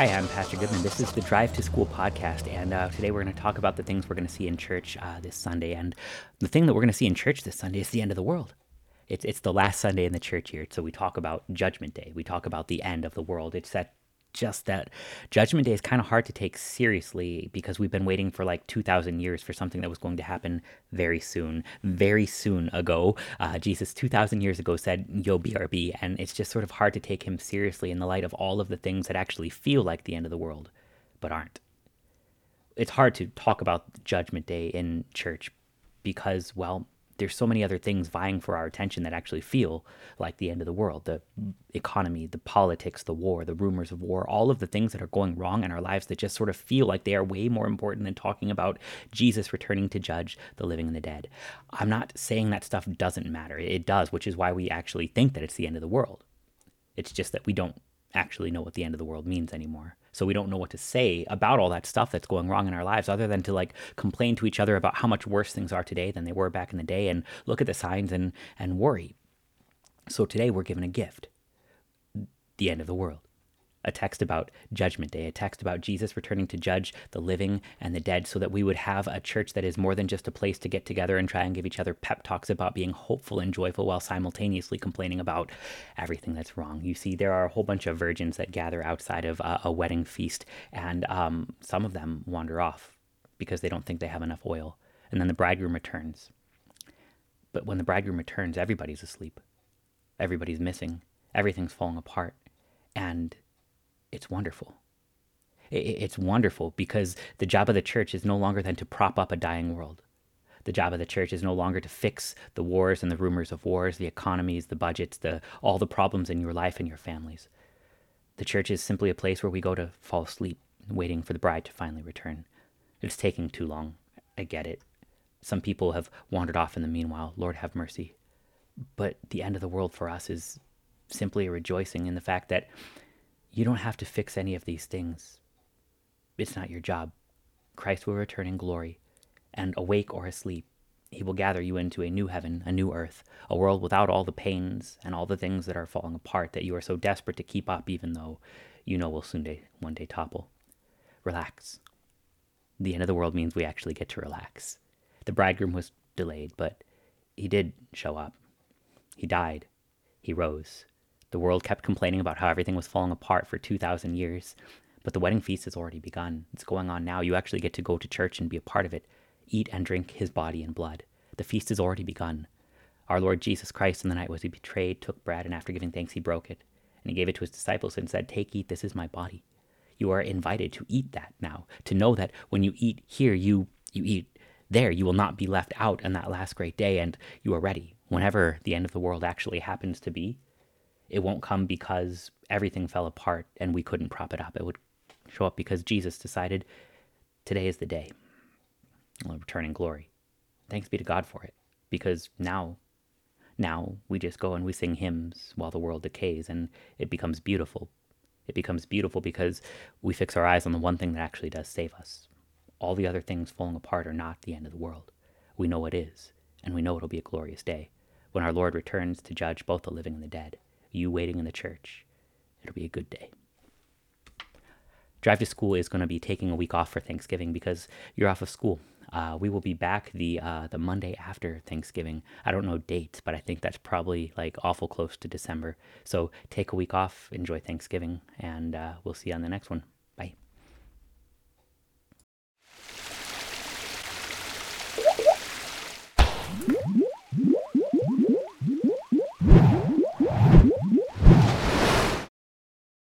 Hi, I'm Pastor Goodman. This is the Drive to School podcast, and uh, today we're going to talk about the things we're going to see in church uh, this Sunday. And the thing that we're going to see in church this Sunday is the end of the world. It's, it's the last Sunday in the church year, so we talk about Judgment Day. We talk about the end of the world. It's that just that Judgment Day is kind of hard to take seriously because we've been waiting for like 2,000 years for something that was going to happen very soon. Very soon ago, uh, Jesus 2,000 years ago said, Yo, BRB. And it's just sort of hard to take him seriously in the light of all of the things that actually feel like the end of the world, but aren't. It's hard to talk about Judgment Day in church because, well, there's so many other things vying for our attention that actually feel like the end of the world the economy, the politics, the war, the rumors of war, all of the things that are going wrong in our lives that just sort of feel like they are way more important than talking about Jesus returning to judge the living and the dead. I'm not saying that stuff doesn't matter. It does, which is why we actually think that it's the end of the world. It's just that we don't actually know what the end of the world means anymore. So we don't know what to say about all that stuff that's going wrong in our lives other than to like complain to each other about how much worse things are today than they were back in the day and look at the signs and and worry. So today we're given a gift. The end of the world a text about Judgment Day, a text about Jesus returning to judge the living and the dead, so that we would have a church that is more than just a place to get together and try and give each other pep talks about being hopeful and joyful while simultaneously complaining about everything that's wrong. You see, there are a whole bunch of virgins that gather outside of a, a wedding feast, and um, some of them wander off because they don't think they have enough oil. And then the bridegroom returns. But when the bridegroom returns, everybody's asleep, everybody's missing, everything's falling apart. And it's wonderful. It's wonderful because the job of the church is no longer than to prop up a dying world. The job of the church is no longer to fix the wars and the rumors of wars, the economies, the budgets, the all the problems in your life and your families. The church is simply a place where we go to fall asleep, waiting for the bride to finally return. It's taking too long. I get it. Some people have wandered off in the meanwhile. Lord have mercy. But the end of the world for us is simply a rejoicing in the fact that you don't have to fix any of these things. It's not your job. Christ will return in glory, and awake or asleep, he will gather you into a new heaven, a new earth, a world without all the pains and all the things that are falling apart that you are so desperate to keep up, even though you know will soon day, one day topple. Relax. The end of the world means we actually get to relax. The bridegroom was delayed, but he did show up. He died. He rose. The world kept complaining about how everything was falling apart for 2,000 years. But the wedding feast has already begun. It's going on now. You actually get to go to church and be a part of it, eat and drink his body and blood. The feast has already begun. Our Lord Jesus Christ, in the night was he betrayed, took bread, and after giving thanks, he broke it. And he gave it to his disciples and said, Take, eat, this is my body. You are invited to eat that now, to know that when you eat here, you, you eat there. You will not be left out on that last great day, and you are ready. Whenever the end of the world actually happens to be, it won't come because everything fell apart and we couldn't prop it up. It would show up because Jesus decided today is the day. I'll return in glory. Thanks be to God for it. Because now, now we just go and we sing hymns while the world decays and it becomes beautiful. It becomes beautiful because we fix our eyes on the one thing that actually does save us. All the other things falling apart are not the end of the world. We know it is, and we know it'll be a glorious day when our Lord returns to judge both the living and the dead you waiting in the church. It'll be a good day. Drive to School is going to be taking a week off for Thanksgiving because you're off of school. Uh, we will be back the uh, the Monday after Thanksgiving. I don't know dates, but I think that's probably like awful close to December. So take a week off, enjoy Thanksgiving, and uh, we'll see you on the next one.